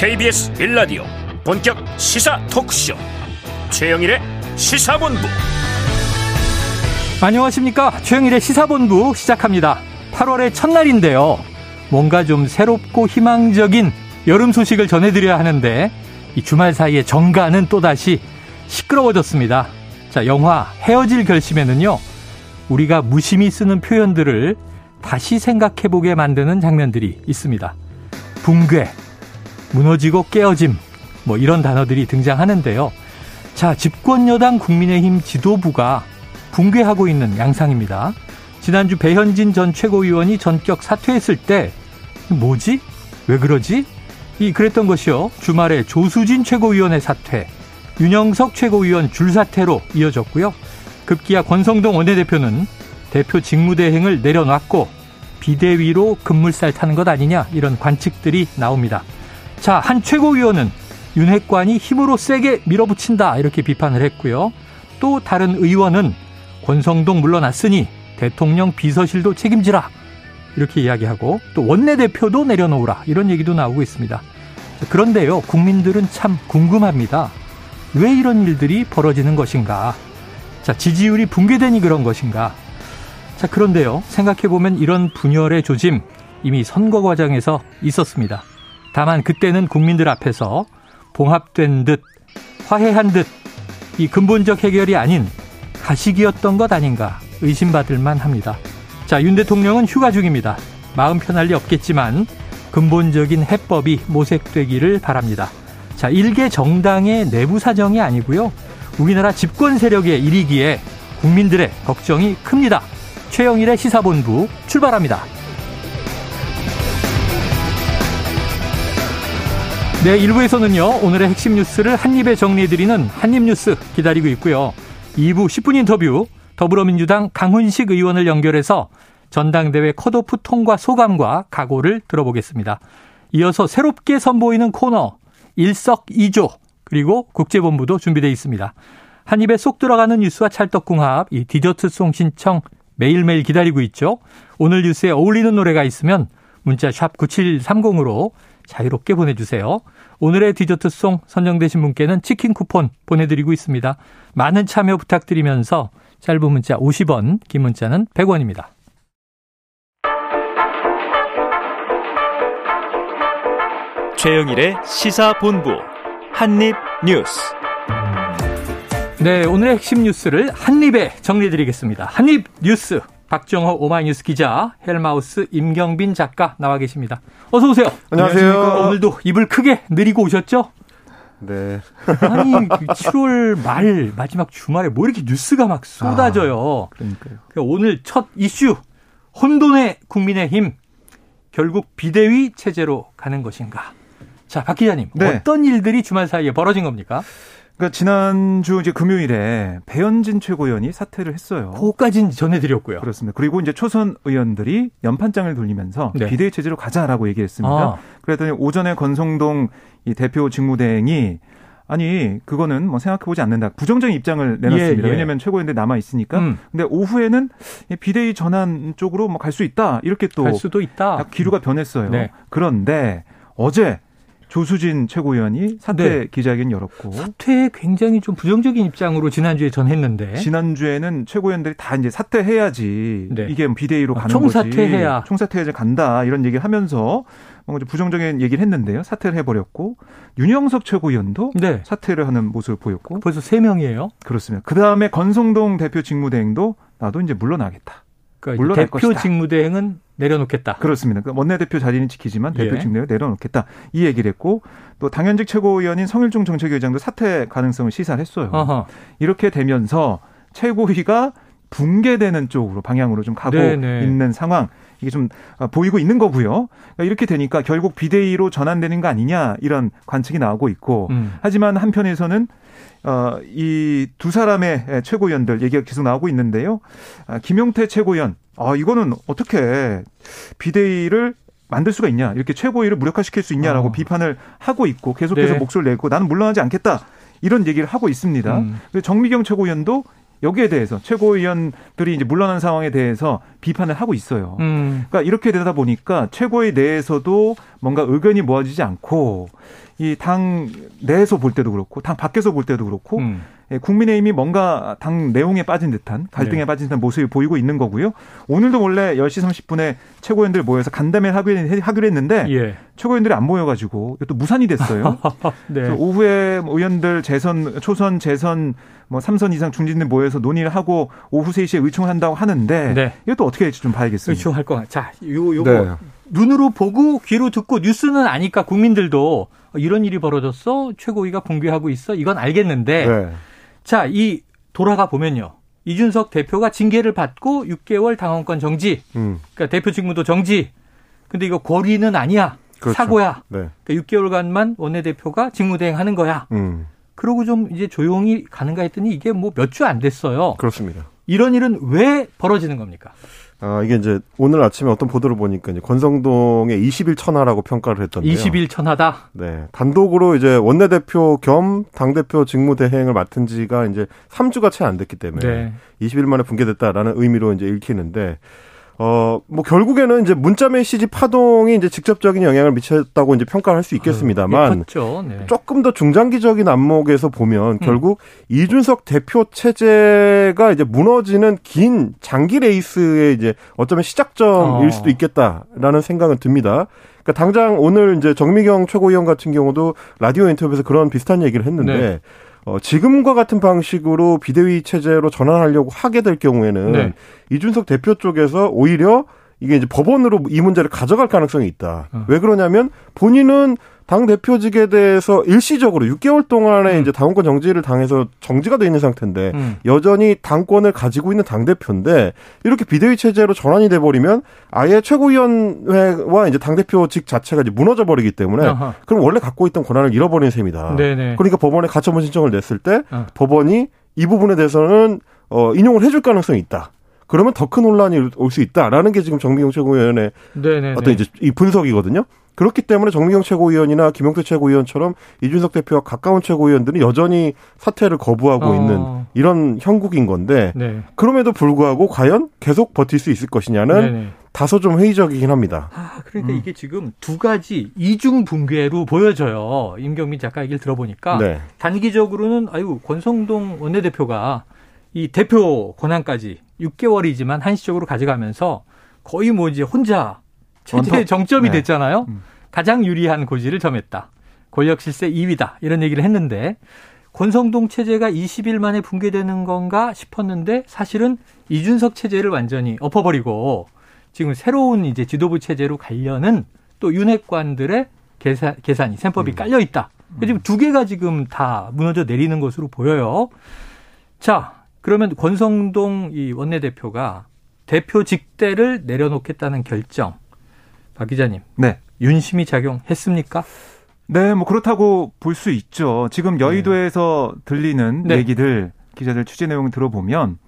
KBS 1라디오 본격 시사 토크쇼. 최영일의 시사본부. 안녕하십니까? 최영일의 시사본부 시작합니다. 8월의 첫날인데요. 뭔가 좀 새롭고 희망적인 여름 소식을 전해드려야 하는데 이 주말 사이에 정가는 또다시 시끄러워졌습니다. 자 영화 헤어질 결심에는요 우리가 무심히 쓰는 표현들을 다시 생각해보게 만드는 장면들이 있습니다. 붕괴 무너지고 깨어짐, 뭐 이런 단어들이 등장하는데요. 자, 집권 여당 국민의힘 지도부가 붕괴하고 있는 양상입니다. 지난주 배현진 전 최고위원이 전격 사퇴했을 때, 뭐지? 왜 그러지? 이 그랬던 것이요. 주말에 조수진 최고위원의 사퇴, 윤영석 최고위원 줄사퇴로 이어졌고요. 급기야 권성동 원내대표는 대표 직무대행을 내려놨고 비대위로 급물살 타는 것 아니냐 이런 관측들이 나옵니다. 자, 한 최고위원은 윤핵관이 힘으로 세게 밀어붙인다 이렇게 비판을 했고요. 또 다른 의원은 권성동 물러났으니 대통령 비서실도 책임지라 이렇게 이야기하고 또 원내대표도 내려놓으라 이런 얘기도 나오고 있습니다. 그런데요, 국민들은 참 궁금합니다. 왜 이런 일들이 벌어지는 것인가? 자, 지지율이 붕괴되니 그런 것인가? 자, 그런데요, 생각해보면 이런 분열의 조짐 이미 선거 과정에서 있었습니다. 다만 그때는 국민들 앞에서 봉합된 듯 화해한 듯 이 근본적 해결이 아닌 가식이었던 것 아닌가 의심받을 만합니다. 자, 윤 대통령은 휴가 중입니다. 마음 편할 리 없겠지만 근본적인 해법이 모색되기를 바랍니다. 자, 일개 정당의 내부 사정이 아니고요. 우리나라 집권 세력의 일이기에 국민들의 걱정이 큽니다. 최영일의 시사본부 출발합니다. 네, 1부에서는요, 오늘의 핵심 뉴스를 한입에 정리해드리는 한입뉴스 기다리고 있고요. 2부 10분 인터뷰, 더불어민주당 강훈식 의원을 연결해서 전당대회 컷오프 통과 소감과 각오를 들어보겠습니다. 이어서 새롭게 선보이는 코너, 일석이조, 그리고 국제본부도 준비되어 있습니다. 한 입에 쏙 들어가는 뉴스와 찰떡궁합, 이 디저트송 신청 매일매일 기다리고 있죠. 오늘 뉴스에 어울리는 노래가 있으면 문자 샵 9730으로 자유롭게 보내주세요. 오늘의 디저트송 선정되신 분께는 치킨 쿠폰 보내드리고 있습니다. 많은 참여 부탁드리면서 짧은 문자 50원, 긴 문자는 100원입니다. 최영일의 시사본부 한입뉴스. 네, 오늘의 핵심 뉴스를 한입에 정리해드리겠습니다. 한입 뉴스. 박정호 오마이뉴스 기자, 헬마우스 임경빈 작가 나와 계십니다. 어서 오세요. 안녕하세요. 오늘도 입을 크게 내리고 오셨죠? 네. 아니 7월 그말 마지막 주말에 뭐 이렇게 뉴스가 막 쏟아져요. 아, 그러니까요. 그러니까 오늘 첫 이슈 혼돈의 국민의힘 결국 비대위 체제로 가는 것인가? 자, 박 기자님 네. 어떤 일들이 주말 사이에 벌어진 겁니까? 그러니까 지난주 이제 금요일에 배현진 최고위원이 사퇴를 했어요. 그거까지는 전해드렸고요. 그렇습니다. 그리고 이제 초선 의원들이 연판장을 돌리면서 네. 비대위 체제로 가자라고 얘기했습니다. 아. 그랬더니 오전에 권성동 이 대표 직무대행이 아니 그거는 뭐 생각해보지 않는다 부정적인 입장을 내놨습니다. 예, 예. 왜냐하면 최고위원들 남아 있으니까. 음. 근데 오후에는 비대위 전환 쪽으로 뭐 갈 수 있다 이렇게 또 갈 수도 있다. 기류가 변했어요. 네. 그런데 어제 조수진 최고위원이 사퇴 네. 기자회견 열었고 사퇴에 굉장히 좀 부정적인 입장으로 지난주에 전했는데 지난주에는 최고위원들이 다 이제 사퇴해야지 네. 이게 비대위로 아, 가는 총사퇴해야. 거지 총사퇴해야 간다 이런 얘기를 하면서 뭔가 좀 부정적인 얘기를 했는데요 사퇴를 해버렸고 윤영석 최고위원도 네. 사퇴를 하는 모습을 보였고 벌써 세 명이에요 그렇습니다 그 다음에 권성동 대표 직무대행도 나도 이제 물러나겠다 그러니까 물러날 대표. 직무대행은 내려놓겠다. 그렇습니다. 그러니까 원내대표 자리는 지키지만 대표 예. 직무대행을 내려놓겠다. 이 얘기를 했고 또 당연직 최고위원인 성일종 정책위원장도 사퇴 가능성을 시사를 했어요. 어허. 이렇게 되면서 최고위가 붕괴되는 쪽으로 방향으로 좀 가고 네네. 있는 상황 이게 좀 어, 보이고 있는 거고요. 그러니까 이렇게 되니까 결국 비대위로 전환되는 거 아니냐 이런 관측이 나오고 있고 음. 하지만 한편에서는 어, 이 두 사람의 최고위원들 얘기가 계속 나오고 있는데요. 아, 김용태 최고위원, 아, 이거는 어떻게 비대위를 만들 수가 있냐, 이렇게 최고위를 무력화시킬 수 있냐라고 어. 비판을 하고 있고 계속해서 네. 목소리를 내고 나는 물러나지 않겠다. 이런 얘기를 하고 있습니다. 음. 정미경 최고위원도 여기에 대해서 최고위원들이 이제 물러난 상황에 대해서 비판을 하고 있어요. 음. 그러니까 이렇게 되다 보니까 최고위 내에서도 뭔가 의견이 모아지지 않고 이 당 내에서 볼 때도 그렇고 당 밖에서 볼 때도 그렇고 음. 예, 국민의힘이 뭔가 당 내용에 빠진 듯한 갈등에 네. 빠진 듯한 모습이 보이고 있는 거고요. 오늘도 원래 10시 30분에 최고위원들 모여서 간담회를 하기로 했는데 예. 최고위원들이 안 모여가지고 또 무산이 됐어요. 네. 오후에 의원들 재선, 초선, 재선 뭐 3선 이상 중진들 모여서 논의를 하고 오후 3시에 의총을 한다고 하는데 네. 이것도 어떻게 될지 좀 봐야겠습니다. 의총할 거. 자, 요 요거 네. 눈으로 보고 귀로 듣고 뉴스는 아니까 국민들도 이런 일이 벌어졌어 최고위가 붕괴하고 있어 이건 알겠는데 네. 자, 이 돌아가 보면요. 이준석 대표가 징계를 받고 6개월 당원권 정지. 음. 그러니까 대표 직무도 정지. 근데 이거 고리는 아니야. 그렇죠. 사고야. 네. 그러니까 6개월간만 원내대표가 직무대행하는 거야. 음. 그러고 좀 이제 조용히 가는가 했더니 이게 뭐 몇 주 안 됐어요. 그렇습니다. 이런 일은 왜 벌어지는 겁니까? 아, 이게 이제 오늘 아침에 어떤 보도를 보니까 이제 권성동의 20일 천하라고 평가를 했던데요. 20일 천하다? 네. 단독으로 이제 원내대표 겸 당대표 직무대행을 맡은 지가 이제 3주가 채 안 됐기 때문에 네. 20일 만에 붕괴됐다라는 의미로 이제 읽히는데 어, 뭐 결국에는 이제 문자 메시지 파동이 이제 직접적인 영향을 미쳤다고 이제 평가를 할수 있겠습니다만 아, 네. 조금 더 중장기적인 안목에서 보면 음. 결국 이준석 대표 체제가 이제 무너지는 긴 장기 레이스의 이제 어쩌면 시작점일 어. 수도 있겠다라는 생각은 듭니다. 그러니까 당장 오늘 이제 정미경 최고위원 같은 경우도 라디오 인터뷰에서 그런 비슷한 얘기를 했는데 네. 어, 지금과 같은 방식으로 비대위 체제로 전환하려고 하게 될 경우에는 네. 이준석 대표 쪽에서 오히려 이게 이제 법원으로 이 문제를 가져갈 가능성이 있다. 어. 왜 그러냐면 본인은 당 대표직에 대해서 일시적으로 6개월 동안에 음. 이제 당원권 정지를 당해서 정지가 돼 있는 상태인데 음. 여전히 당권을 가지고 있는 당 대표인데 이렇게 비대위 체제로 전환이 돼 버리면 아예 최고위원회와 이제 당 대표직 자체가 이제 무너져 버리기 때문에 아하. 그럼 원래 갖고 있던 권한을 잃어버리는 셈이다. 네네. 그러니까 법원에 가처분 신청을 냈을 때 어. 법원이 이 부분에 대해서는 어 인용을 해줄 가능성이 있다. 그러면 더 큰 혼란이 올 수 있다라는 게 지금 정미경 최고위원의 네네네. 어떤 이제 이 분석이거든요. 그렇기 때문에 정미경 최고위원이나 김용태 최고위원처럼 이준석 대표와 가까운 최고위원들은 여전히 사퇴를 거부하고 어. 있는 이런 형국인 건데 네. 그럼에도 불구하고 과연 계속 버틸 수 있을 것이냐는 네네. 다소 좀 회의적이긴 합니다. 아, 그러니까 음. 이게 지금 두 가지 이중 붕괴로 보여져요. 임경민 작가 얘기를 들어보니까 네. 단기적으로는 아유 권성동 원내대표가 이 대표 권한까지 6개월이지만 한시적으로 가져가면서 거의 뭐 이제 혼자 체제의 정점이 네. 됐잖아요. 음. 가장 유리한 고지를 점했다. 권력 실세 2위다. 이런 얘기를 했는데 권성동 체제가 20일 만에 붕괴되는 건가 싶었는데 사실은 이준석 체제를 완전히 엎어버리고 지금 새로운 이제 지도부 체제로 가려는 또 윤핵관들의 계산, 계산이 셈법이 음. 깔려 있다. 지금 두 개가 지금 다 무너져 내리는 것으로 보여요. 자, 그러면 권성동 이 원내대표가 대표 직대를 내려놓겠다는 결정. 박 기자님. 네. 윤심이 작용했습니까? 네, 뭐 그렇다고 볼 수 있죠. 지금 네. 여의도에서 네. 들리는 네. 얘기들 기자들 취재 내용을 들어보면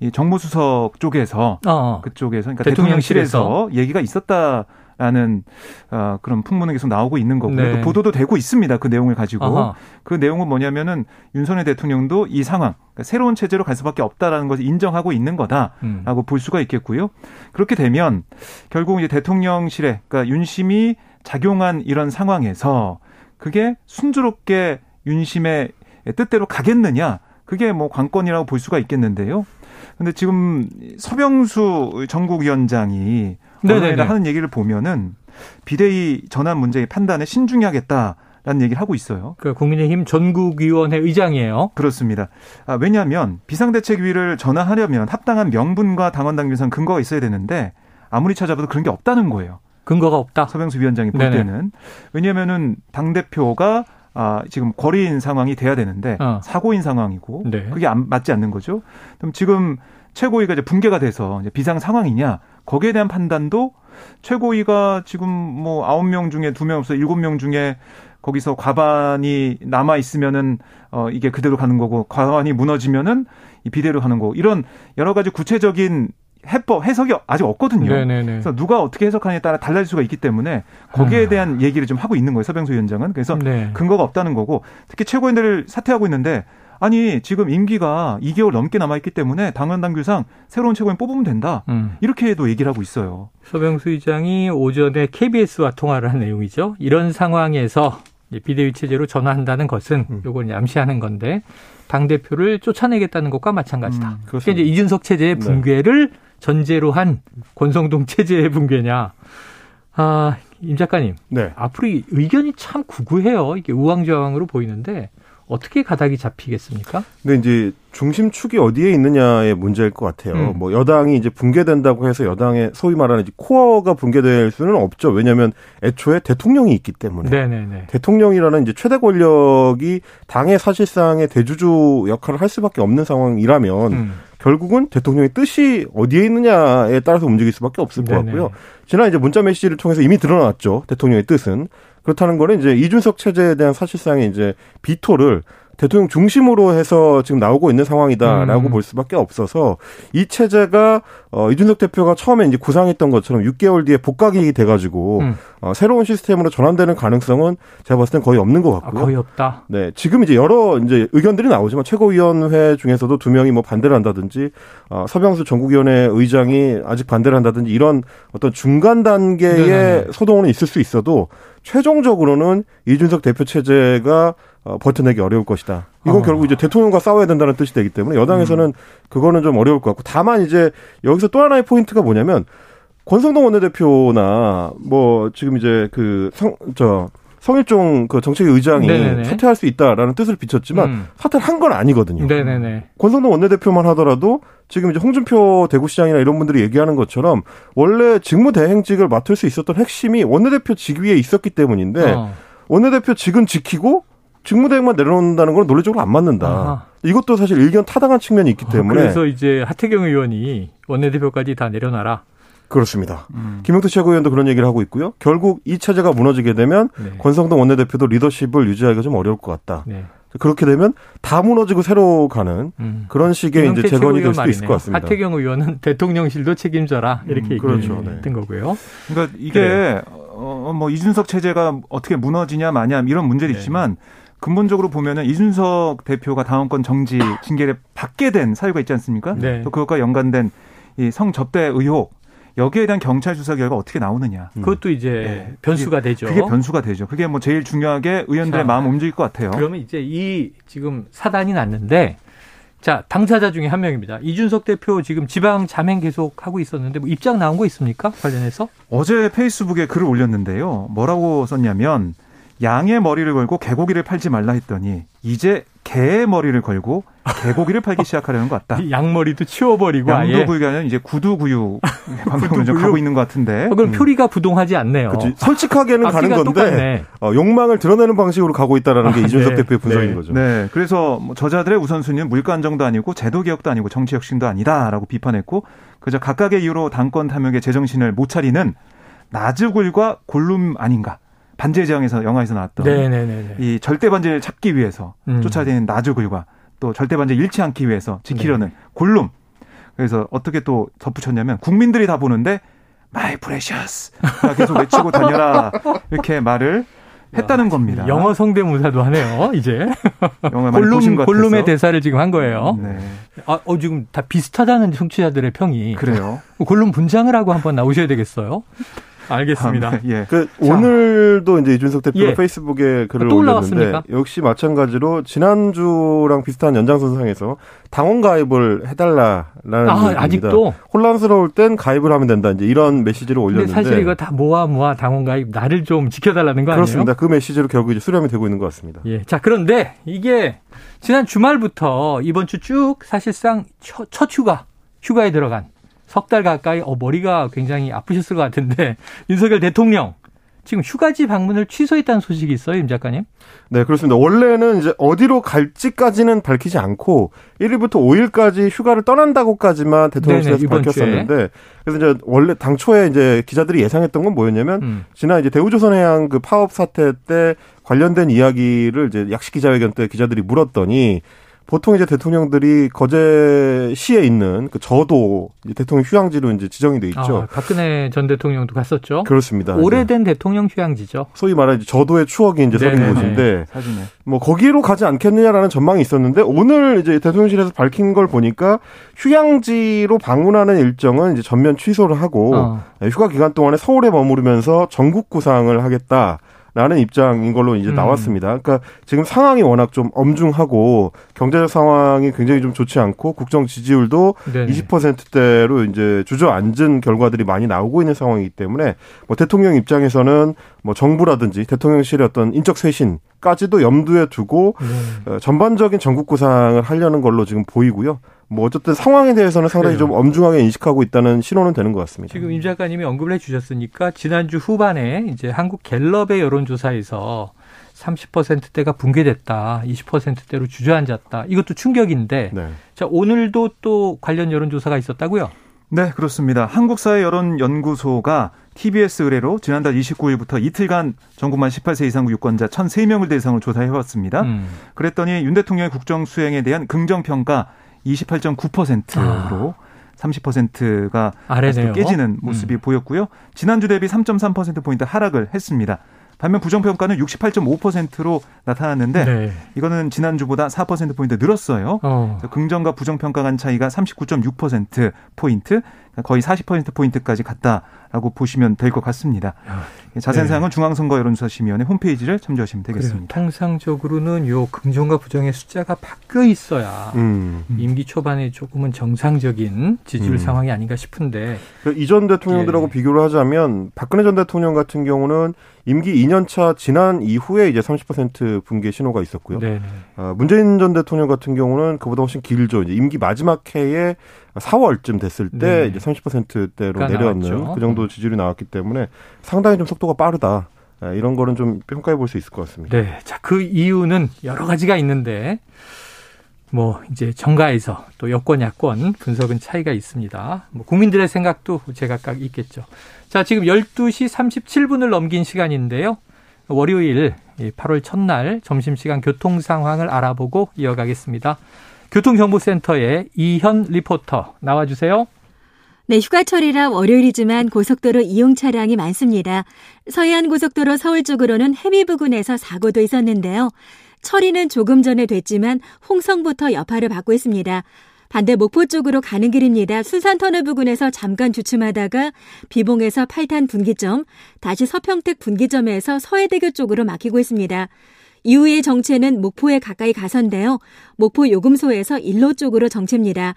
이 정무수석 쪽에서 어. 어. 그쪽에서 그러니까 대통령실에서, 대통령실에서 얘기가 있었다. 라는 어, 그런 풍문은 계속 나오고 있는 거고요. 네. 또 보도도 되고 있습니다. 그 내용을 가지고 아하. 그 내용은 뭐냐면은 윤석열 대통령도 이 상황 그러니까 새로운 체제로 갈 수밖에 없다라는 것을 인정하고 있는 거다라고 음. 볼 수가 있겠고요. 그렇게 되면 결국 이제 대통령실에 그러니까 윤심이 작용한 이런 상황에서 그게 순조롭게 윤심의 뜻대로 가겠느냐 그게 뭐 관건이라고 볼 수가 있겠는데요. 근데 지금 서병수 전국위원장이 언론에 하는 얘기를 보면은 비대위 전환 문제의 판단에 신중해야겠다. 라는 얘기를 하고 있어요. 그 국민의힘 전국위원회 의장이에요. 그렇습니다. 아, 왜냐하면 비상대책위를 전환하려면 합당한 명분과 당원당 규상 근거가 있어야 되는데 아무리 찾아봐도 그런 게 없다는 거예요. 근거가 없다. 서병수 위원장이 볼 네네. 때는 왜냐하면은 당 대표가 아, 지금 거리인 상황이 돼야 되는데 어. 사고인 상황이고 네. 그게 안, 맞지 않는 거죠. 그럼 지금 최고위가 이제 붕괴가 돼서 이제 비상 상황이냐 거기에 대한 판단도 최고위가 지금 뭐 아홉 명 중에 두 명 없어 일곱 명 중에 거기서 과반이 남아 있으면은 어 이게 그대로 가는 거고 과반이 무너지면은 이 비대로 가는 거고 이런 여러 가지 구체적인 해법 해석이 아직 없거든요. 네네네. 그래서 누가 어떻게 해석하느냐에 따라 달라질 수가 있기 때문에 거기에 아. 대한 아. 얘기를 좀 하고 있는 거예요. 서병수 위원장은 그래서 네. 근거가 없다는 거고 특히 최고위원들 사퇴하고 있는데 아니 지금 임기가 2개월 넘게 남아있기 때문에 당헌 당규상 새로운 최고위원 뽑으면 된다. 음. 이렇게도 얘기를 하고 있어요. 서병수 의장이 오전에 KBS와 통화를 한 내용이죠. 이런 상황에서 비대위 체제로 전환한다는 것은 음. 요걸 암시하는 건데 당 대표를 쫓아내겠다는 것과 마찬가지다. 음, 그러니까 이제 이준석 체제의 네. 붕괴를 네. 전제로 한 권성동 체제의 붕괴냐. 아, 임 작가님. 네. 앞으로 의견이 참 구구해요. 이게 우왕좌왕으로 보이는데 어떻게 가닥이 잡히겠습니까? 근데 이제 중심축이 어디에 있느냐의 문제일 것 같아요. 음. 뭐 여당이 이제 붕괴된다고 해서 여당의 소위 말하는 코어가 붕괴될 수는 없죠. 왜냐하면 애초에 대통령이 있기 때문에 네네네. 대통령이라는 이제 최대 권력이 당의 사실상의 대주주 역할을 할 수밖에 없는 상황이라면 음. 결국은 대통령의 뜻이 어디에 있느냐에 따라서 움직일 수밖에 없을 것 같고요. 지난 이제 문자 메시지를 통해서 이미 드러났죠. 대통령의 뜻은 그렇다는 거는 이제 이준석 체제에 대한 사실상의 이제 비토를 대통령 중심으로 해서 지금 나오고 있는 상황이다라고 음. 볼 수밖에 없어서 이 체제가 어 이준석 대표가 처음에 이제 구상했던 것처럼 6개월 뒤에 복각이 돼가지고 음. 어 새로운 시스템으로 전환되는 가능성은 제가 봤을 땐 거의 없는 것 같고요. 아, 거의 없다. 네, 지금 이제 여러 이제 의견들이 나오지만 최고위원회 중에서도 두 명이 뭐 반대를 한다든지 어 서병수 전국위원회 의장이 아직 반대를 한다든지 이런 어떤 중간 단계의 네네. 소동은 있을 수 있어도 최종적으로는 이준석 대표 체제가 어, 버텨내기 어려울 것이다. 이건 어. 결국 이제 대통령과 싸워야 된다는 뜻이 되기 때문에 여당에서는 음. 그거는 좀 어려울 것 같고 다만 이제 여기서 또 하나의 포인트가 뭐냐면 권성동 원내대표나 뭐 지금 이제 그 성 저 성일종 그 정책위 의장이 네네네. 사퇴할 수 있다라는 뜻을 비췄지만 음. 사퇴를 한 건 아니거든요. 네네네. 권성동 원내대표만 하더라도 지금 이제 홍준표 대구시장이나 이런 분들이 얘기하는 것처럼 원래 직무대행직을 맡을 수 있었던 핵심이 원내대표 직위에 있었기 때문인데 어. 원내대표 직은 지키고 직무대행만 내려놓는다는 건 논리적으로 안 맞는다. 아하. 이것도 사실 의견 타당한 측면이 있기 아, 때문에. 그래서 이제 하태경 의원이 원내대표까지 다 내려놔라. 그렇습니다. 음. 김영태 최고위원도 그런 얘기를 하고 있고요. 결국 이 체제가 무너지게 되면 네. 권성동 원내대표도 리더십을 유지하기가 좀 어려울 것 같다. 네. 그렇게 되면 다 무너지고 새로 가는 음. 그런 식의 이제 재건이 될 수도 있을 것 같습니다. 하태경 의원은 대통령실도 책임져라 이렇게 음, 그렇죠. 얘기했던 네. 거고요. 그러니까 이게 어, 뭐 이준석 체제가 어떻게 무너지냐 마냐 이런 문제도 네. 있지만 근본적으로 보면은 이준석 대표가 당원권 정지 징계를 받게 된 사유가 있지 않습니까? 네. 또 그것과 연관된 이 성접대 의혹 여기에 대한 경찰 수사 결과 어떻게 나오느냐. 음. 그것도 이제 네. 변수가 그게, 되죠. 그게 변수가 되죠. 그게 뭐 제일 중요하게 의원들의 자, 마음 움직일 것 같아요. 그러면 이제 이 지금 사단이 났는데 자 당사자 중에 한 명입니다. 이준석 대표 지금 지방 자맹 계속 하고 있었는데 뭐 입장 나온 거 있습니까? 관련해서? 어제 페이스북에 글을 올렸는데요. 뭐라고 썼냐면 양의 머리를 걸고 개고기를 팔지 말라 했더니 이제 개의 머리를 걸고 개고기를 팔기 시작하려는 것 같다. 양머리도 치워버리고 양도구이가 이제 구두구유 방법으로 좀 가고 있는 것 같은데. 어, 그럼 음. 표리가 부동하지 않네요. 그치. 솔직하게는 아, 가는 건데 어, 욕망을 드러내는 방식으로 가고 있다는 게 아, 이준석 네. 대표의 분석인 네. 거죠. 네, 그래서 뭐 저자들의 우선순위는 물가 안정도 아니고 제도 개혁도 아니고 정치 혁신도 아니다라고 비판했고 그저 각각의 이유로 당권 탐욕에 제정신을 못 차리는 나즈굴과 골룸 아닌가. 반지의 제왕에서 영화에서 나왔던 네네네네. 이 절대 반지를 찾기 위해서 음. 쫓아다니는 나즈굴과 또 절대 반지 잃지 않기 위해서 지키려는 네. 골룸. 그래서 어떻게 또 덧붙였냐면 국민들이 다 보는데 my precious 계속 외치고 다녀라 이렇게 말을 했다는 겁니다. 영어 성대모사도 하네요, 이제. 골룸, 골룸의 대사를 지금 한 거예요. 네. 아, 어, 지금 다 비슷하다는 청취자들의 평이. 그래요. 골룸 분장을 하고 한번 나오셔야 되겠어요. 알겠습니다. 아, 네. 예. 그 오늘도 이제 이준석 대표가 예. 페이스북에 글을 올렸는데 역시 마찬가지로 지난주랑 비슷한 연장선상에서 당원 가입을 해달라라는 아, 아직도 혼란스러울 땐 가입을 하면 된다 이제 이런 메시지를 올렸는데 사실 이거 다 모아 모아 당원 가입 나를 좀 지켜달라는 거 아니에요? 그렇습니다. 그 메시지로 결국 이제 수렴이 되고 있는 것 같습니다. 예. 자 그런데 이게 지난 주말부터 이번 주 쭉 사실상 첫, 첫 휴가 휴가에 들어간 석 달 가까이 어 머리가 굉장히 아프셨을 것 같은데 윤석열 대통령 지금 휴가지 방문을 취소했다는 소식이 있어요, 임 작가님? 네, 그렇습니다. 원래는 이제 어디로 갈지까지는 밝히지 않고 1일부터 5일까지 휴가를 떠난다고까지만 대통령실에서 밝혔었는데 주에. 그래서 이제 원래 당초에 이제 기자들이 예상했던 건 뭐였냐면 음. 지난 이제 대우조선해양 그 파업 사태 때 관련된 이야기를 이제 약식 기자회견 때 기자들이 물었더니 보통 이제 대통령들이 거제시에 있는 그 저도 대통령 휴양지로 이제 지정이 돼 있죠. 아, 박근혜 전 대통령도 갔었죠. 그렇습니다. 오래된 네. 대통령 휴양지죠. 소위 말하는 저도의 추억이 이제 서린 곳인데 사진에. 뭐 거기로 가지 않겠느냐라는 전망이 있었는데 오늘 이제 대통령실에서 밝힌 걸 보니까 휴양지로 방문하는 일정은 이제 전면 취소를 하고 어. 휴가 기간 동안에 서울에 머무르면서 전국 구상을 하겠다. 라는 입장인 걸로 이제 음. 나왔습니다. 그러니까 지금 상황이 워낙 좀 엄중하고 경제적 상황이 굉장히 좀 좋지 않고 국정 지지율도 네네. 20%대로 이제 주저앉은 결과들이 많이 나오고 있는 상황이기 때문에 뭐 대통령 입장에서는 뭐 정부라든지 대통령실의 어떤 인적 쇄신까지도 염두에 두고 네. 전반적인 전국 구상을 하려는 걸로 지금 보이고요. 뭐 어쨌든 상황에 대해서는 상당히 그래요. 좀 엄중하게 인식하고 있다는 신호는 되는 것 같습니다. 지금 임 작가님이 언급을 해주셨으니까 지난주 후반에 이제 한국 갤럽의 여론조사에서 30%대가 붕괴됐다, 20%대로 주저앉았다. 이것도 충격인데, 네. 자 오늘도 또 관련 여론조사가 있었다고요? 네, 그렇습니다. 한국사회 여론연구소가 TBS 의뢰로 지난달 29일부터 이틀간 전국만 18세 이상 유권자 1,003명을 대상으로 조사해왔습니다. 음. 그랬더니 윤 대통령의 국정 수행에 대한 긍정평가 28.9%로 아. 30%가 아래네요. 깨지는 모습이 음. 보였고요. 지난주 대비 3.3%포인트 하락을 했습니다. 반면 부정평가는 68.5%로 나타났는데 네. 이거는 지난주보다 4%포인트 늘었어요. 어. 긍정과 부정평가 간 차이가 39.6%포인트, 거의 40%포인트까지 갔다라고 보시면 될 것 같습니다. 자세한 네. 사항은 중앙선거 여론조사심의원회 홈페이지를 참조하시면 되겠습니다. 그래요. 통상적으로는 요 긍정과 부정의 숫자가 바뀌어 있어야 음. 임기 초반에 조금은 정상적인 지지율 음. 상황이 아닌가 싶은데 이전 대통령들하고 예. 비교를 하자면 박근혜 전 대통령 같은 경우는 임기 2년차 지난 이후에 이제 30% 붕괴 신호가 있었고요. 네 어, 문재인 전 대통령 같은 경우는 그보다 훨씬 길죠. 이제 임기 마지막 해에 4월쯤 됐을 때 네. 이제 30%대로 내려왔는 나왔죠. 그 정도 지지율이 나왔기 때문에 상당히 좀 속도가 빠르다. 예, 이런 거는 좀 평가해 볼 수 있을 것 같습니다. 네. 자, 그 이유는 여러 가지가 있는데 뭐 이제 정가에서 또 여권 야권 분석은 차이가 있습니다. 뭐 국민들의 생각도 제각각 있겠죠. 자, 지금 12시 37분을 넘긴 시간인데요. 월요일 8월 첫날 점심시간 교통 상황을 알아보고 이어가겠습니다. 교통정보센터의 이현 리포터 나와주세요. 네, 휴가철이라 월요일이지만 고속도로 이용 차량이 많습니다. 서해안 고속도로 서울 쪽으로는 해미 부근에서 사고도 있었는데요. 처리는 조금 전에 됐지만 홍성부터 여파를 받고 있습니다. 반대 목포 쪽으로 가는 길입니다. 순산터널 부근에서 잠깐 주춤하다가 비봉에서 8탄 분기점, 다시 서평택 분기점에서 서해대교 쪽으로 막히고 있습니다. 이후의 정체는 목포에 가까이 가선데요. 목포 요금소에서 일로 쪽으로 정체입니다.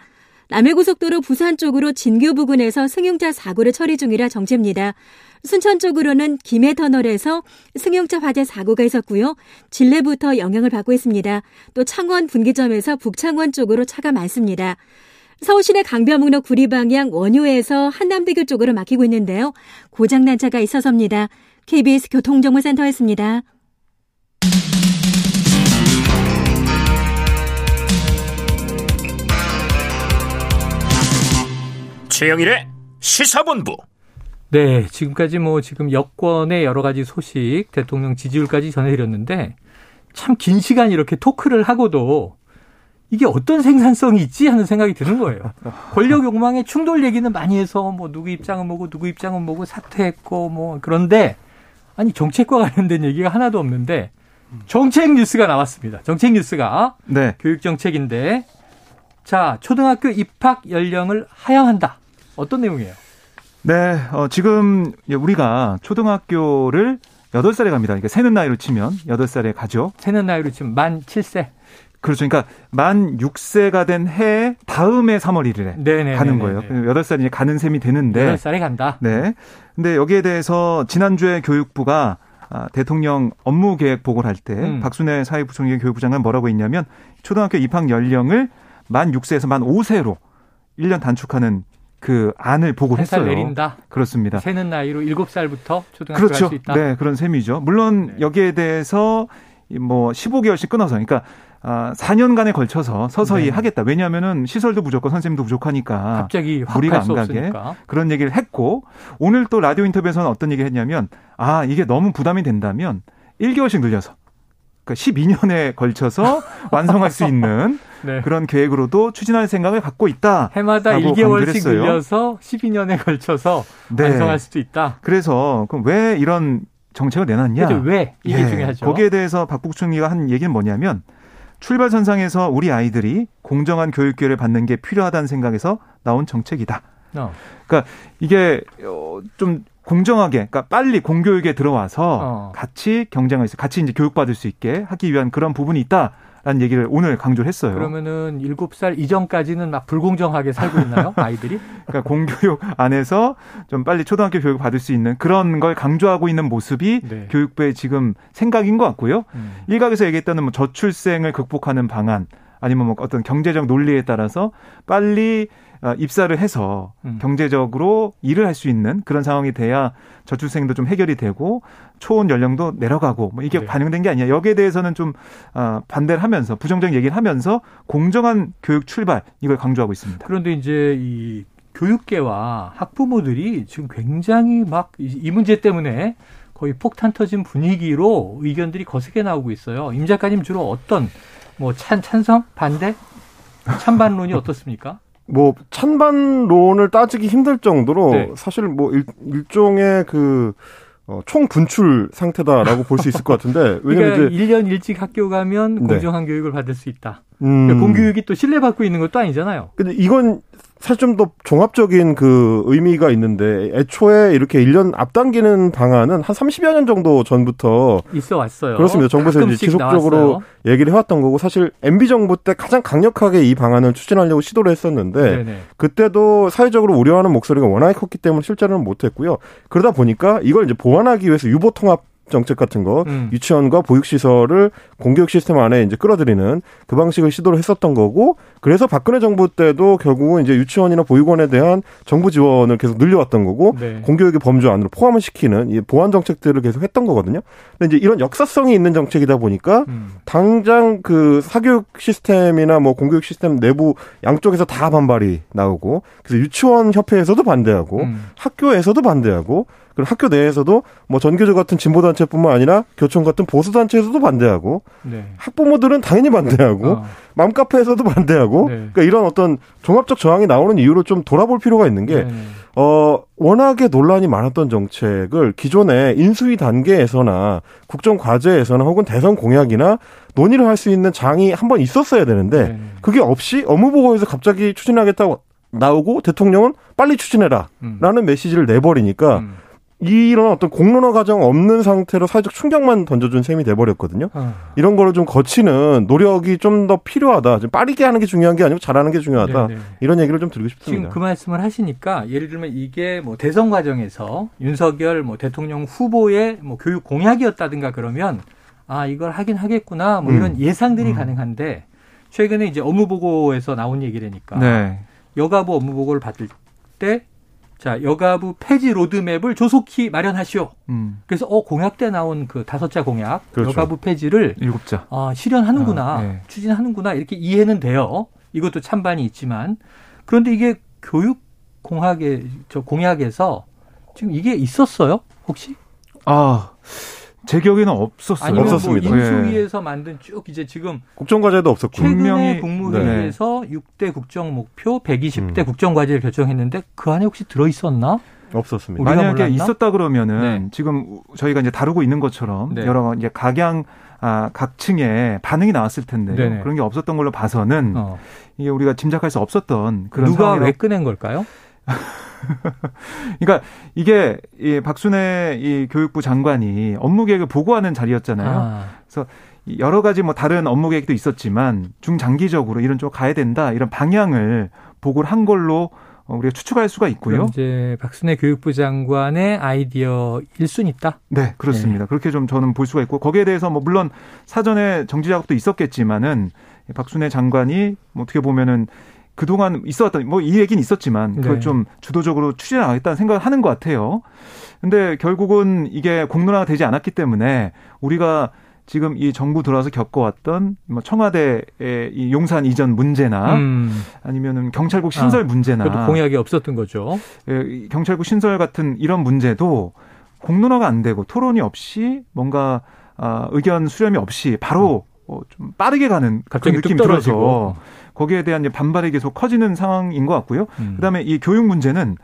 남해고속도로 부산 쪽으로 진교 부근에서 승용차 사고를 처리 중이라 정체입니다. 순천 쪽으로는 김해터널에서 승용차 화재 사고가 있었고요. 진례부터 영향을 받고 있습니다. 또 창원 분기점에서 북창원 쪽으로 차가 많습니다. 서울시내 강변북로 구리 방향 원효에서 한남대교 쪽으로 막히고 있는데요. 고장난 차가 있어서입니다. KBS 교통정보센터였습니다. 최영일의 시사본부. 네, 지금까지 뭐 지금 여권의 여러 가지 소식, 대통령 지지율까지 전해드렸는데 참 긴 시간 이렇게 토크를 하고도 이게 어떤 생산성이 있지 하는 생각이 드는 거예요. 권력 욕망의 충돌 얘기는 많이 해서 뭐 누구 입장은 뭐고 누구 입장은 뭐고 사퇴했고 뭐 그런데 아니 정책과 관련된 얘기가 하나도 없는데 정책 뉴스가 나왔습니다. 정책 뉴스가 네. 교육 정책인데 자 초등학교 입학 연령을 하향한다. 어떤 내용이에요? 네, 어, 지금 우리가 초등학교를 8살에 갑니다. 그러니까 새는 나이로 치면 8살에 가죠. 새는 나이로 치면 만 7세. 그렇죠. 그러니까 만 6세가 된 해 다음에 3월 1일에 네네네네네. 가는 거예요. 8살이 이제 가는 셈이 되는데 8살에 간다. 네. 근데 여기에 대해서 지난주에 교육부가 아, 대통령 업무 계획 보고를 할때 음. 박순애 사회부총리 교육부 장관 뭐라고 했냐면 초등학교 입학 연령을 만 6세에서 만 5세로 1년 단축하는 그 안을 보고 했어요. 내린다. 그렇습니다. 새는 나이로 7살부터 초등학교 그렇죠. 갈수 있다. 네, 그런 셈이죠. 물론 네. 여기에 대해서 뭐 15개월씩 끊어서 그러니까 아, 4년간에 걸쳐서 서서히 네. 하겠다. 왜냐하면은 시설도 부족하고 선생님도 부족하니까 갑자기 무리가 안 가게 없으니까. 그런 얘기를 했고 오늘 또 라디오 인터뷰에서는 어떤 얘기를 했냐면 아 이게 너무 부담이 된다면 1개월씩 늘려서 그러니까 12년에 걸쳐서 완성할 수 있는 네. 그런 계획으로도 추진할 생각을 갖고 있다. 해마다 1개월씩 늘려서 12년에 걸쳐서 네. 완성할 수도 있다. 그래서 그럼 왜 이런 정책을 내놨냐? 왜 이게 예. 중요하죠. 거기에 대해서 박국 총리가 한 얘기는 뭐냐면 출발선상에서 우리 아이들이 공정한 교육 기회를 받는 게 필요하다는 생각에서 나온 정책이다. 어. 그러니까 이게 어, 좀 공정하게, 그러니까 빨리 공교육에 들어와서 어. 같이 경쟁할 수, 같이 이제 교육받을 수 있게 하기 위한 그런 부분이 있다. 라는 얘기를 오늘 강조를 했어요. 그러면은 7살 이전까지는 막 불공정하게 살고 있나요? 아이들이? 그러니까 공교육 안에서 좀 빨리 초등학교 교육을 받을 수 있는 그런 걸 강조하고 있는 모습이 네. 교육부의 지금 생각인 것 같고요. 음. 일각에서 얘기했다는 뭐 저출생을 극복하는 방안 아니면 뭐 어떤 경제적 논리에 따라서 빨리 어, 입사를 해서 음. 경제적으로 일을 할 수 있는 그런 상황이 돼야 저출생도 좀 해결이 되고 초혼 연령도 내려가고 뭐 이게 네. 반영된 게 아니야. 여기에 대해서는 좀 어, 반대를 하면서 부정적 얘기를 하면서 공정한 교육 출발 이걸 강조하고 있습니다. 그런데 이제 이 교육계와 학부모들이 지금 굉장히 막 이 문제 때문에 거의 폭탄 터진 분위기로 의견들이 거세게 나오고 있어요. 임 작가님 주로 어떤 뭐 찬, 찬성, 반대, 찬반론이 어떻습니까? 뭐 찬반론을 따지기 힘들 정도로 네. 사실 뭐 일, 일종의 그 어, 총 분출 상태다라고 볼 수 있을 것 같은데 왜냐면 그러니까 이제 1년 일찍 학교 가면 네. 공정한 네. 교육을 받을 수 있다. 음. 그러니까 공교육이 또 신뢰받고 있는 것도 아니잖아요. 근데 이건 사실 좀 더 종합적인 그 의미가 있는데 애초에 이렇게 1년 앞당기는 방안은 한 30여 년 정도 전부터 있어 왔어요. 그렇습니다. 정부에서 이제 지속적으로 나왔어요. 얘기를 해왔던 거고 사실 MB 정부 때 가장 강력하게 이 방안을 추진하려고 시도를 했었는데 네네. 그때도 사회적으로 우려하는 목소리가 워낙에 컸기 때문에 실제로는 못했고요. 그러다 보니까 이걸 이제 보완하기 위해서 유보 통합 정책 같은 거 음. 유치원과 보육 시설을 공교육 시스템 안에 이제 끌어들이는 그 방식을 시도를 했었던 거고 그래서 박근혜 정부 때도 결국은 이제 유치원이나 보육원에 대한 정부 지원을 계속 늘려왔던 거고 네. 공교육의 범주 안으로 포함을 시키는 이 보완 정책들을 계속 했던 거거든요. 근데 이제 이런 역사성이 있는 정책이다 보니까 음. 당장 그 사교육 시스템이나 뭐 공교육 시스템 내부 양쪽에서 다 반발이 나오고 그래서 유치원 협회에서도 반대하고 음. 학교에서도 반대하고 그리고 학교 내에서도 뭐 전교조 같은 진보 단체뿐만 아니라 교총 같은 보수 단체에서도 반대하고 네. 학부모들은 당연히 반대하고 어. 맘카페에서도 반대하고 네. 그러니까 이런 어떤 종합적 저항이 나오는 이유를 좀 돌아볼 필요가 있는 게 네. 어, 워낙에 논란이 많았던 정책을 기존의 인수위 단계에서나 국정 과제에서나 혹은 대선 공약이나 논의를 할 수 있는 장이 한 번 있었어야 되는데 네. 그게 없이 업무보고에서 갑자기 추진하겠다고 나오고 대통령은 빨리 추진해라 음. 라는 메시지를 내버리니까 음. 이런 어떤 공론화 과정 없는 상태로 사회적 충격만 던져준 셈이 돼버렸거든요. 어. 이런 거를 좀 거치는 노력이 좀 더 필요하다. 좀 빠르게 하는 게 중요한 게 아니고 잘하는 게 중요하다. 네네. 이런 얘기를 좀 드리고 싶습니다. 지금 그 말씀을 하시니까 예를 들면 이게 뭐 대선 과정에서 윤석열 뭐 대통령 후보의 뭐 교육 공약이었다든가 그러면 아 이걸 하긴 하겠구나 뭐 이런 음. 예상들이 음. 가능한데 최근에 이제 업무 보고에서 나온 얘기라니까 네. 여가부 업무 보고를 받을 때 자, 여가부 폐지 로드맵을 조속히 마련하시오. 음. 그래서 어 공약 때 나온 그 다섯자 공약 그렇죠. 여가부 폐지를 일곱자 아, 실현하는구나. 아, 네. 추진하는구나. 이렇게 이해는 돼요. 이것도 찬반이 있지만 그런데 이게 교육 공학의 저 공약에서 지금 이게 있었어요? 혹시? 아, 제 기억에는 없었어요. 아니면 뭐 없었습니다. 뭐 인수위에서 네. 만든 쭉 이제 지금 국정과제도 없었고 최근에 국무회의에서 네. 6대 국정 목표, 120대 음. 국정과제를 결정했는데 그 안에 혹시 들어 있었나? 없었습니다. 만약에 몰랐나? 있었다 그러면은 네. 지금 저희가 이제 다루고 있는 것처럼 네. 여러 이제 각양 아, 각층에 반응이 나왔을 텐데 네 그런 게 없었던 걸로 봐서는 어. 이게 우리가 짐작할 수 없었던 그런 누가 상황이라... 왜 꺼낸 걸까요? 그러니까 이게 이 박순애 이 교육부 장관이 업무 계획을 보고하는 자리였잖아요. 아. 그래서 여러 가지 뭐 다른 업무 계획도 있었지만 중장기적으로 이런 쪽 가야 된다 이런 방향을 보고를 한 걸로 어, 우리가 추측할 수가 있고요. 이제 박순애 교육부 장관의 아이디어 1순위다. 네, 그렇습니다. 네. 그렇게 좀 저는 볼 수가 있고 거기에 대해서 뭐 물론 사전에 정지 작업도 있었겠지만은 박순애 장관이 뭐 어떻게 보면은 그동안 있어왔던 뭐 이 얘기는 있었지만 그걸 네. 좀 주도적으로 추진해 나가겠다는 생각을 하는 것 같아요. 근데 결국은 이게 공론화가 되지 않았기 때문에 우리가 지금 이 정부 들어와서 겪어왔던 뭐 청와대의 이 용산 이전 문제나 음. 아니면은 경찰국 신설 아, 문제나 공약이 없었던 거죠. 예, 경찰국 신설 같은 이런 문제도 공론화가 안 되고 토론이 없이 뭔가 아, 의견 수렴이 없이 바로 어, 좀 빠르게 가는 그런 느낌이 들어서 거기에 대한 반발이 계속 커지는 상황인 것 같고요. 음. 그다음에 이 교육 문제는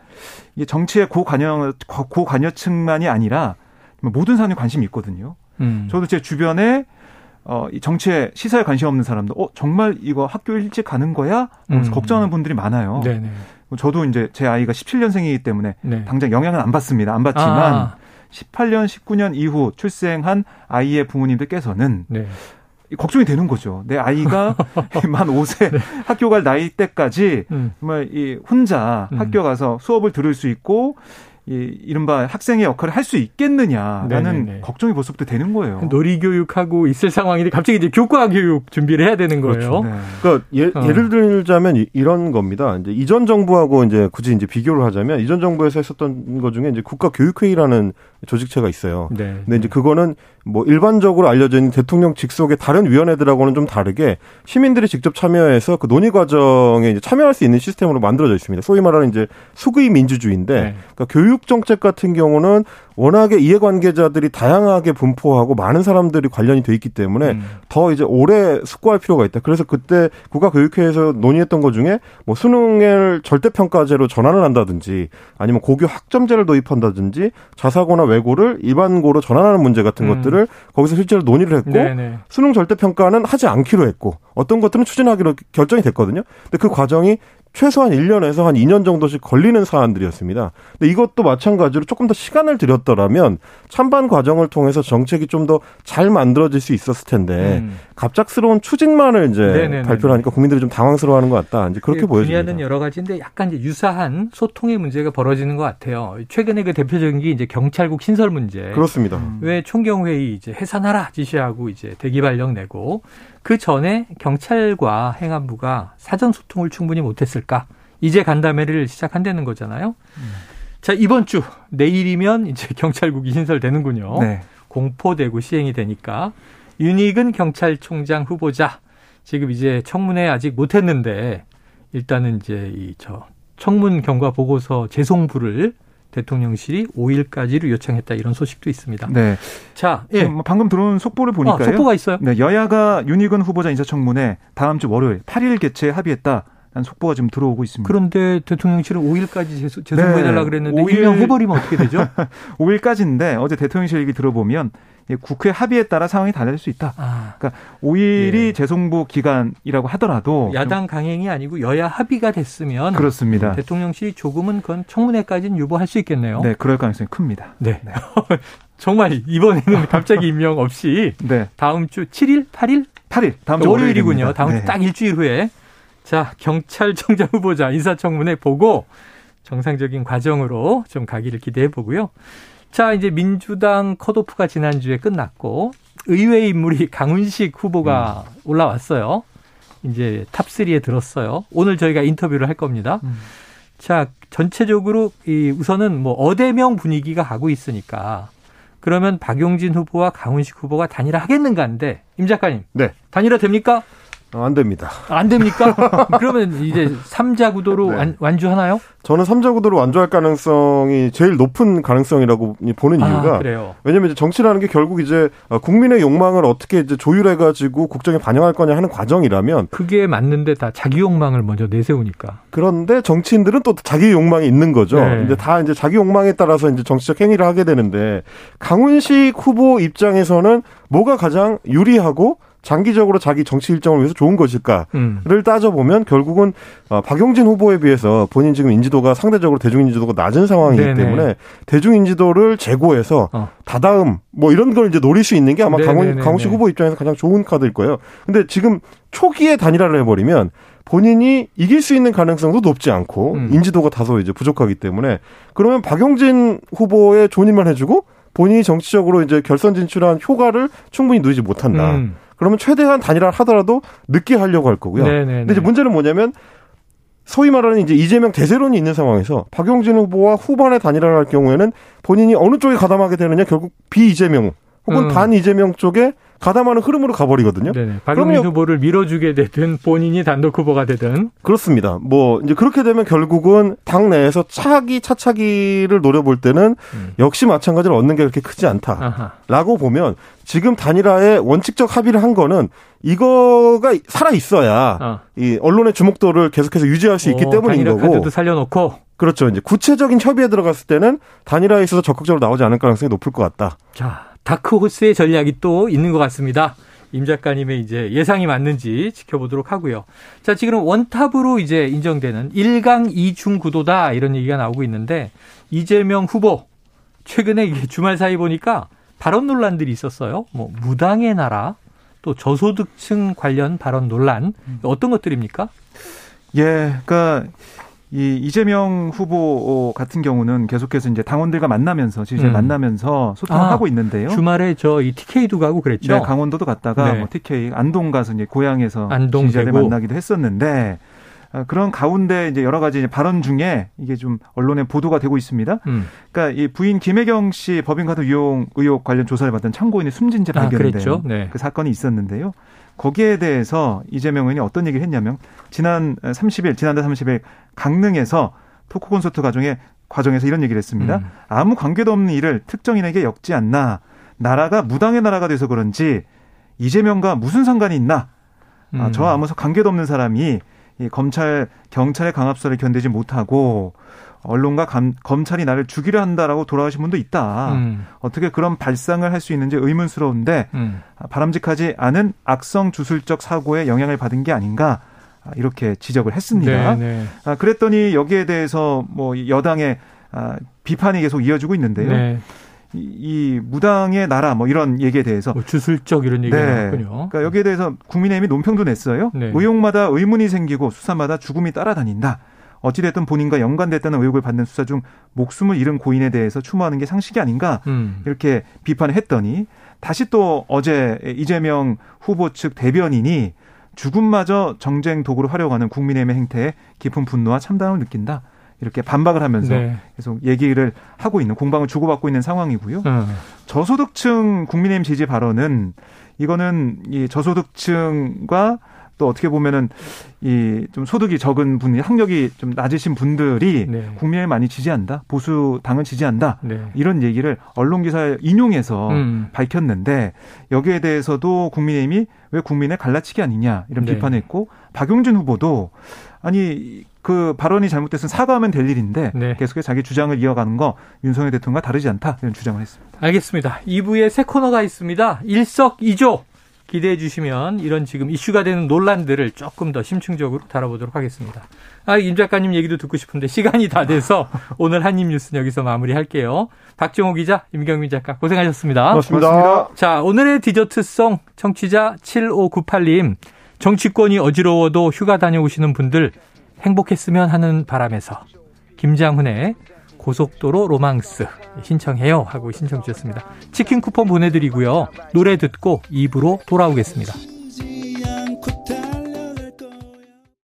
이 정치의 고관여 고관여층만이 아니라 모든 사람이 관심이 있거든요. 음. 저도 제 주변에 어, 이 정치에 시사에 관심 없는 사람도 어 정말 이거 학교 일찍 가는 거야? 음. 걱정하는 분들이 많아요. 네네. 저도 이제 제 아이가 17년생이기 때문에 네. 당장 영향은 안 받습니다. 안 받지만 아. 18년, 19년 이후 출생한 아이의 부모님들께서는 네. 걱정이 되는 거죠. 내 아이가 만 5세 네. 학교 갈 나이 때까지 음. 정말 이 혼자 음. 학교 가서 수업을 들을 수 있고 이 이른바 학생의 역할을 할 수 있겠느냐라는 네네네. 걱정이 벌써부터 되는 거예요. 놀이 교육하고 있을 상황인데 갑자기 이제 교과 교육 준비를 해야 되는 거예요. 그렇죠. 네. 그러니까 예, 어. 를 들자면 이런 겁니다. 이제 이전 정부하고 이제 굳이 이제 비교를 하자면 이전 정부에서 했었던 것 중에 이제 국가 교육회의라는 조직체가 있어요. 네. 근데 이제 그거는 뭐 일반적으로 알려져 있는 대통령 직속의 다른 위원회들하고는 좀 다르게 시민들이 직접 참여해서 그 논의 과정에 이제 참여할 수 있는 시스템으로 만들어져 있습니다. 소위 말하는 이제 수의 민주주의인데 네. 그러니까 교육 정책 같은 경우는 워낙에 이해관계자들이 다양하게 분포하고 많은 사람들이 관련이 돼 있기 때문에 음. 더 이제 오래 숙고할 필요가 있다. 그래서 그때 국가교육회에서 논의했던 것 중에 뭐 수능을 절대평가제로 전환을 한다든지 아니면 고교 학점제를 도입한다든지 자사고나 외고를 일반고로 전환하는 문제 같은 음. 것들을 거기서 실제로 논의를 했고 네네. 수능 절대평가는 하지 않기로 했고 어떤 것들은 추진하기로 결정이 됐거든요. 근데 그 과정이 최소한 1년에서 한 2년 정도씩 걸리는 사안들이었습니다. 근데 이것도 마찬가지로 조금 더 시간을 들였더라면 찬반 과정을 통해서 정책이 좀 더 잘 만들어질 수 있었을 텐데 음. 갑작스러운 추진만을 이제 네네네네. 발표를 하니까 국민들이 좀 당황스러워하는 것 같다. 이제 그렇게 보여집니다. 분야는 여러 가지인데 약간 이제 유사한 소통의 문제가 벌어지는 것 같아요. 최근에 그 대표적인 게 이제 경찰국 신설 문제. 그렇습니다. 음. 왜 총경회의 이제 해산하라 지시하고 이제 대기 발령 내고 그 전에 경찰과 행안부가 사전 소통을 충분히 못했을까? 이제 간담회를 시작한다는 거잖아요. 음. 자 이번 주 내일이면 이제 경찰국이 신설되는군요. 네. 공포되고 시행이 되니까 윤익은 경찰총장 후보자 지금 이제 청문회 아직 못했는데 일단은 이제 이 저 청문 경과 보고서 재송부를 대통령실이 5일까지로 요청했다 이런 소식도 있습니다. 네. 자, 예. 뭐 방금 들어온 속보를 보니까요. 아, 속보가 있어요. 네, 여야가 윤희근 후보자 인사청문회 다음 주 월요일 8일 개최 합의했다. 라는 속보가 지금 들어오고 있습니다. 그런데 대통령실은 5일까지 재송부해달라 네. 그랬는데 5일... 일명 해버리면 어떻게 되죠? 5일까지인데 어제 대통령실 얘기 들어보면 국회 합의에 따라 상황이 달라질 수 있다. 아. 그러니까 5일이 예. 재송부 기간이라고 하더라도 야당 강행이 아니고 여야 합의가 됐으면 그렇습니다. 대통령실이 조금은 그건 청문회까지는 유보할 수 있겠네요. 네, 그럴 가능성이 큽니다. 네. 네. 정말 이번에는 갑자기 임명 없이 네. 다음 주 7일, 8일? 8일. 다음 주 월요일이군요. 다음 네. 주딱 일주일 후에 자, 경찰청장 후보자 인사청문회 보고 정상적인 과정으로 좀 가기를 기대해 보고요. 자, 이제 민주당 컷오프가 지난주에 끝났고 의외 인물이 강훈식 후보가 음. 올라왔어요. 이제 top 3에 들었어요. 오늘 저희가 인터뷰를 할 겁니다. 음. 자, 전체적으로 이 우선은 뭐 어대명 분위기가 가고 있으니까 그러면 박용진 후보와 강훈식 후보가 단일화 하겠는가인데 임 작가님. 네. 단일화 됩니까? 어, 안 됩니다. 안 됩니까? 그러면 이제 3자 구도로 네. 완주하나요? 저는 3자 구도로 완주할 가능성이 제일 높은 가능성이라고 보는 아, 이유가 그래요. 왜냐면 이제 정치라는 게 결국 이제 어, 국민의 욕망을 어떻게 이제 조율해 가지고 국정에 반영할 거냐 하는 과정이라면 그게 맞는데 다 자기 욕망을 먼저 내세우니까. 그런데 정치인들은 또 자기 욕망이 있는 거죠. 네. 근데 다 이제 자기 욕망에 따라서 이제 정치적 행위를 하게 되는데 강훈식 후보 입장에서는 뭐가 가장 유리하고 장기적으로 자기 정치 일정을 위해서 좋은 것일까를 음. 따져보면 결국은 어, 박용진 후보에 비해서 본인 지금 인지도가 상대적으로 대중 인지도가 낮은 상황이기 네네. 때문에 대중 인지도를 제고해서 어. 다다음 뭐 이런 걸 이제 노릴 수 있는 게 아마 강훈, 강훈식 후보 입장에서 가장 좋은 카드일 거예요. 근데 지금 초기에 단일화를 해버리면 본인이 이길 수 있는 가능성도 높지 않고 음. 인지도가 다소 이제 부족하기 때문에 그러면 박용진 후보의 존인만 해주고 본인이 정치적으로 이제 결선 진출한 효과를 충분히 누리지 못한다. 음. 그러면 최대한 단일화를 하더라도 늦게 하려고 할 거고요. 네네네. 네, 근데 이제 네. 문제는 뭐냐면 소위 말하는 이제 이재명 대세론이 있는 상황에서 박용진 후보와 후반에 단일화를 할 경우에는 본인이 어느 쪽에 가담하게 되느냐 결국 비이재명 혹은 음. 반 이재명 쪽에 가담하는 흐름으로 가버리거든요. 네네. 박용민 후보를 밀어주게 되든 본인이 단독 후보가 되든 그렇습니다. 뭐 이제 그렇게 되면 결국은 당 내에서 차기 차차기를 노려볼 때는 음. 역시 마찬가지로 얻는 게 그렇게 크지 않다라고 보면 지금 단일화에 원칙적 합의를 한 거는 이거가 살아 있어야 어. 이 언론의 주목도를 계속해서 유지할 수 있기 오, 때문인 거고. 카드도 살려놓고. 그렇죠. 이제 구체적인 협의에 들어갔을 때는 단일화에 있어서 적극적으로 나오지 않을 가능성이 높을 것 같다. 자, 다크호스의 전략이 또 있는 것 같습니다. 임 작가님의 이제 예상이 맞는지 지켜보도록 하고요. 자, 지금 원탑으로 이제 인정되는 1강 2중 구도다 이런 얘기가 나오고 있는데 이재명 후보 최근에 이게 주말 사이 보니까 발언 논란들이 있었어요. 뭐 무당의 나라 또 저소득층 관련 발언 논란 어떤 것들입니까? 예, 그러니까 이 이재명 후보 같은 경우는 계속해서 이제 당원들과 만나면서 지지자 음. 만나면서 소통을 아, 하고 있는데요. 주말에 저 이 TK도 가고 그랬죠. 네, 강원도도 갔다가 네. 뭐 TK 안동 가서 이제 고향에서 안동 지지자들 되고. 만나기도 했었는데 아, 그런 가운데 이제 여러 가지 발언 중에 이게 좀 언론에 보도가 되고 있습니다. 음. 그러니까 이 부인 김혜경 씨 법인카드 이용 의혹 관련 조사를 받던 참고인이 숨진 채 아, 발견된 아, 네. 그 사건이 있었는데요. 거기에 대해서 이재명 의원이 어떤 얘기를 했냐면 지난 30일 지난달 30일 강릉에서 토크 콘서트 과정에 과정에서 이런 얘기를 했습니다. 음. 아무 관계도 없는 일을 특정인에게 엮지 않나. 나라가 무당의 나라가 돼서 그런지 이재명과 무슨 상관이 있나. 아, 음. 아, 저 아무 관계도 없는 사람이 이 검찰 경찰의 강압설을 견디지 못하고 언론과 감, 검찰이 나를 죽이려 한다라고 돌아가신 분도 있다. 음. 어떻게 그런 발상을 할 수 있는지 의문스러운데 음. 바람직하지 않은 악성 주술적 사고에 영향을 받은 게 아닌가 이렇게 지적을 했습니다. 네, 네. 아, 그랬더니 여기에 대해서 뭐 여당의 아, 비판이 계속 이어지고 있는데요. 네. 이, 이, 무당의 나라 뭐 이런 얘기에 대해서 뭐 주술적 이런 얘기가 네. 나왔군요. 그러니까 여기에 대해서 국민의힘이 논평도 냈어요. 네. 의혹마다 의문이 생기고 수사마다 죽음이 따라다닌다. 어찌됐든 본인과 연관됐다는 의혹을 받는 수사 중 목숨을 잃은 고인에 대해서 추모하는 게 상식이 아닌가 음. 이렇게 비판을 했더니 다시 또 어제 이재명 후보 측 대변인이 죽음마저 정쟁 도구로 활용하는 국민의힘의 행태에 깊은 분노와 참담을 느낀다. 이렇게 반박을 하면서 네. 계속 얘기를 하고 있는 공방을 주고받고 있는 상황이고요. 음. 저소득층 국민의힘 지지 발언은 이거는 이 저소득층과 또 어떻게 보면은 이 좀 소득이 적은 분이 학력이 좀 낮으신 분들이 네. 국민을 많이 지지한다 보수 당은 지지한다 네. 이런 얘기를 언론 기사에 인용해서 음. 밝혔는데 여기에 대해서도 국민의힘이 왜 국민의 갈라치기 아니냐 이런 네. 비판했고 박용진 후보도 아니 그 발언이 잘못됐으면 사과하면 될 일인데 네. 계속해서 자기 주장을 이어가는 거 윤석열 대통령과 다르지 않다 이런 주장을 했습니다. 알겠습니다. 2부에 새 코너가 있습니다. 일석이조 기대해 주시면 이런 지금 이슈가 되는 논란들을 조금 더 심층적으로 다뤄보도록 하겠습니다. 아, 임 작가님 얘기도 듣고 싶은데 시간이 다 돼서 오늘 한입 뉴스는 여기서 마무리할게요. 박정호 기자, 임경민 작가 고생하셨습니다. 고맙습니다. 자, 오늘의 디저트송 청취자 7598님 정치권이 어지러워도 휴가 다녀오시는 분들 행복했으면 하는 바람에서 김장훈의 고속도로 로망스 신청해요 하고 신청 주셨습니다. 치킨 쿠폰 보내드리고요. 노래 듣고 입으로 돌아오겠습니다.